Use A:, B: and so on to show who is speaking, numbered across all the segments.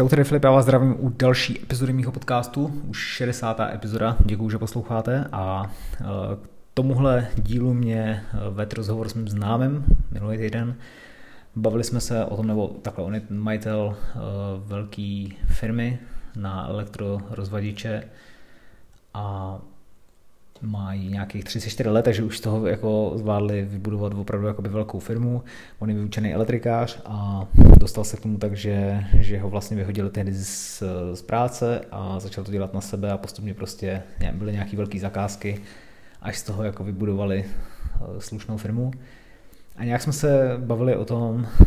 A: Čau, tady Filip, já vás zdravím u další epizody mého podcastu, už 60. epizoda, děkuji, že posloucháte a eh, k tomuhle dílu mě eh, vedl rozhovor s mým známým minulý týden. Bavili jsme se o tom, nebo takhle, on je majitel eh, velké firmy na elektrorozvadiče a mají nějakých 34 let, takže už z toho jako zvládli vybudovat opravdu velkou firmu. On je vyučený elektrikář a dostal se k tomu tak, že, že ho vlastně vyhodili tehdy z, z práce a začal to dělat na sebe a postupně prostě nevím, byly nějaký velké zakázky, až z toho jako vybudovali eh, slušnou firmu. A nějak jsme se bavili o tom, eh,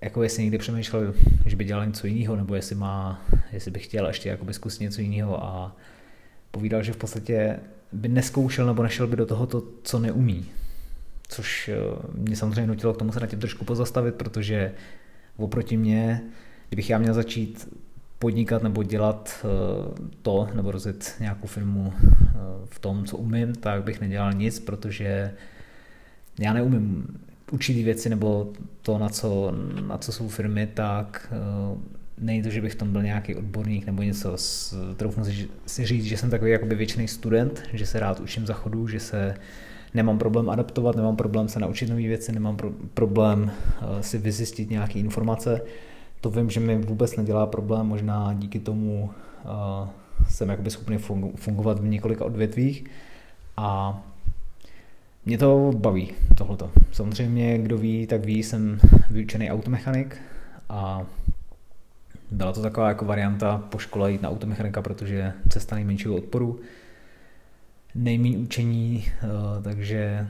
A: jako jestli někdy přemýšlel, že by dělal něco jiného, nebo jestli má, jestli by chtěl ještě zkusit něco jiného a povídal, že v podstatě by neskoušel nebo nešel by do toho, to, co neumí. Což eh, mě samozřejmě nutilo k tomu se na tím trošku pozastavit, protože oproti mě, kdybych já měl začít podnikat nebo dělat eh, to, nebo rozjet nějakou firmu eh, v tom, co umím, tak bych nedělal nic, protože já neumím určitý věci nebo to, na co, na co jsou firmy, tak není to, že bych v tom byl nějaký odborník nebo něco, troufnu si říct, že jsem takový jakoby věčný student, že se rád učím za chodu, že se nemám problém adaptovat, nemám problém se naučit nové věci, nemám pro, problém uh, si vyzjistit nějaké informace. To vím, že mi vůbec nedělá problém, možná díky tomu uh, jsem jakoby schopný fungovat v několika odvětvích a mě to baví, tohleto. Samozřejmě, kdo ví, tak ví, jsem vyučený automechanik a byla to taková jako varianta po škole jít na automechanika, protože cesta nejmenšího odporu, nejméně učení, eh, takže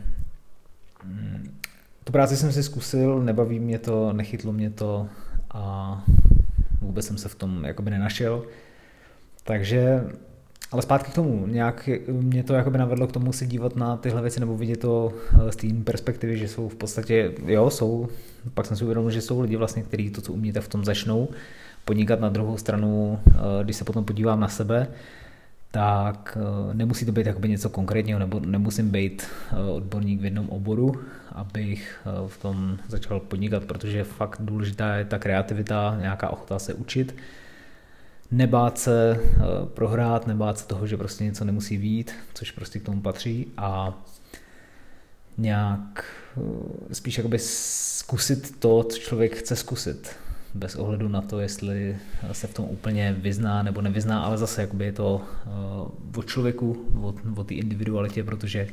A: mm, tu práci jsem si zkusil, nebaví mě to, nechytlo mě to a vůbec jsem se v tom jakoby nenašel. Takže, ale zpátky k tomu, nějak mě to jakoby navedlo k tomu se dívat na tyhle věci nebo vidět to eh, z té perspektivy, že jsou v podstatě, jo, jsou, pak jsem si uvědomil, že jsou lidi vlastně, kteří to, co umíte, v tom začnou podnikat na druhou stranu, eh, když se potom podívám na sebe, tak eh, nemusí to být jakoby něco konkrétního, nebo nemusím být eh, odborník v jednom oboru, abych v tom začal podnikat, protože fakt důležitá je ta kreativita, nějaká ochota se učit, nebát se prohrát, nebát se toho, že prostě něco nemusí vít, což prostě k tomu patří a nějak spíš jakoby zkusit to, co člověk chce zkusit bez ohledu na to, jestli se v tom úplně vyzná nebo nevyzná, ale zase jakoby je to uh, o člověku, o, o té individualitě, protože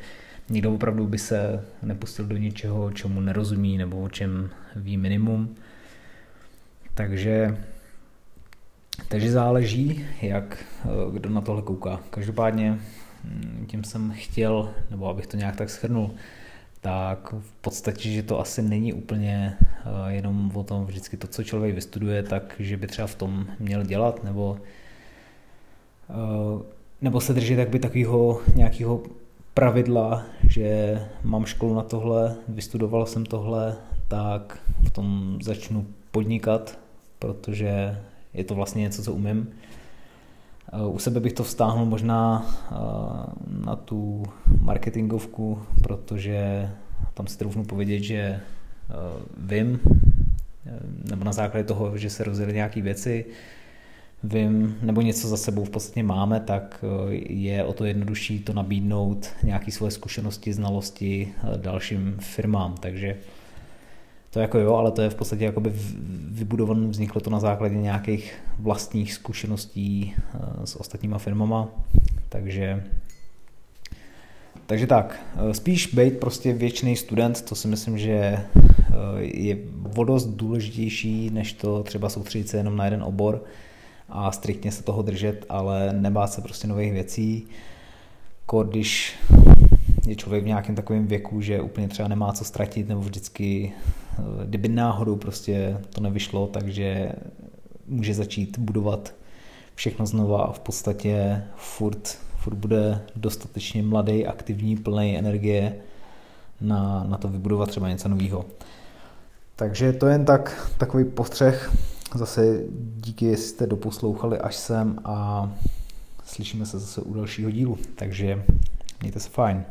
A: někdo opravdu by se nepustil do něčeho, čemu nerozumí nebo o čem ví minimum. Takže, takže záleží, jak uh, kdo na tohle kouká. Každopádně hm, tím jsem chtěl, nebo abych to nějak tak schrnul, tak v podstatě, že to asi není úplně eh, jenom o tom vždycky to, co člověk vystuduje, tak že by třeba v tom měl dělat, nebo, eh, nebo se držet tak by takového nějakého pravidla, že mám školu na tohle, vystudoval jsem tohle, tak v tom začnu podnikat, protože je to vlastně něco, co umím. Eh, u sebe bych to vztáhnul možná eh, na tu marketingovku, protože tam si troufnu povědět, že eh, vím, nebo na základě toho, že se rozjeli nějaké věci, vím, nebo něco za sebou v podstatě máme, tak je o to jednodušší to nabídnout nějaké svoje zkušenosti, znalosti dalším firmám. Takže to jako jo, ale to je v podstatě jakoby vybudované, vzniklo to na základě nějakých vlastních zkušeností eh, s ostatníma firmama, takže takže tak, eh, spíš být prostě věčný student, to si myslím, že eh, je vodost důležitější, než to třeba soustředit se jenom na jeden obor a striktně se toho držet, ale nebát se prostě nových věcí. Když je člověk v nějakém takovém věku, že úplně třeba nemá co ztratit, nebo vždycky, kdyby náhodou prostě to nevyšlo, takže může začít budovat všechno znova a v podstatě furt, furt bude dostatečně mladý, aktivní, plný energie na, na to vybudovat třeba něco nového. Takže to je jen tak, takový postřeh. Zase díky, jestli jste doposlouchali až sem a slyšíme se zase u dalšího dílu. Takže mějte se fajn.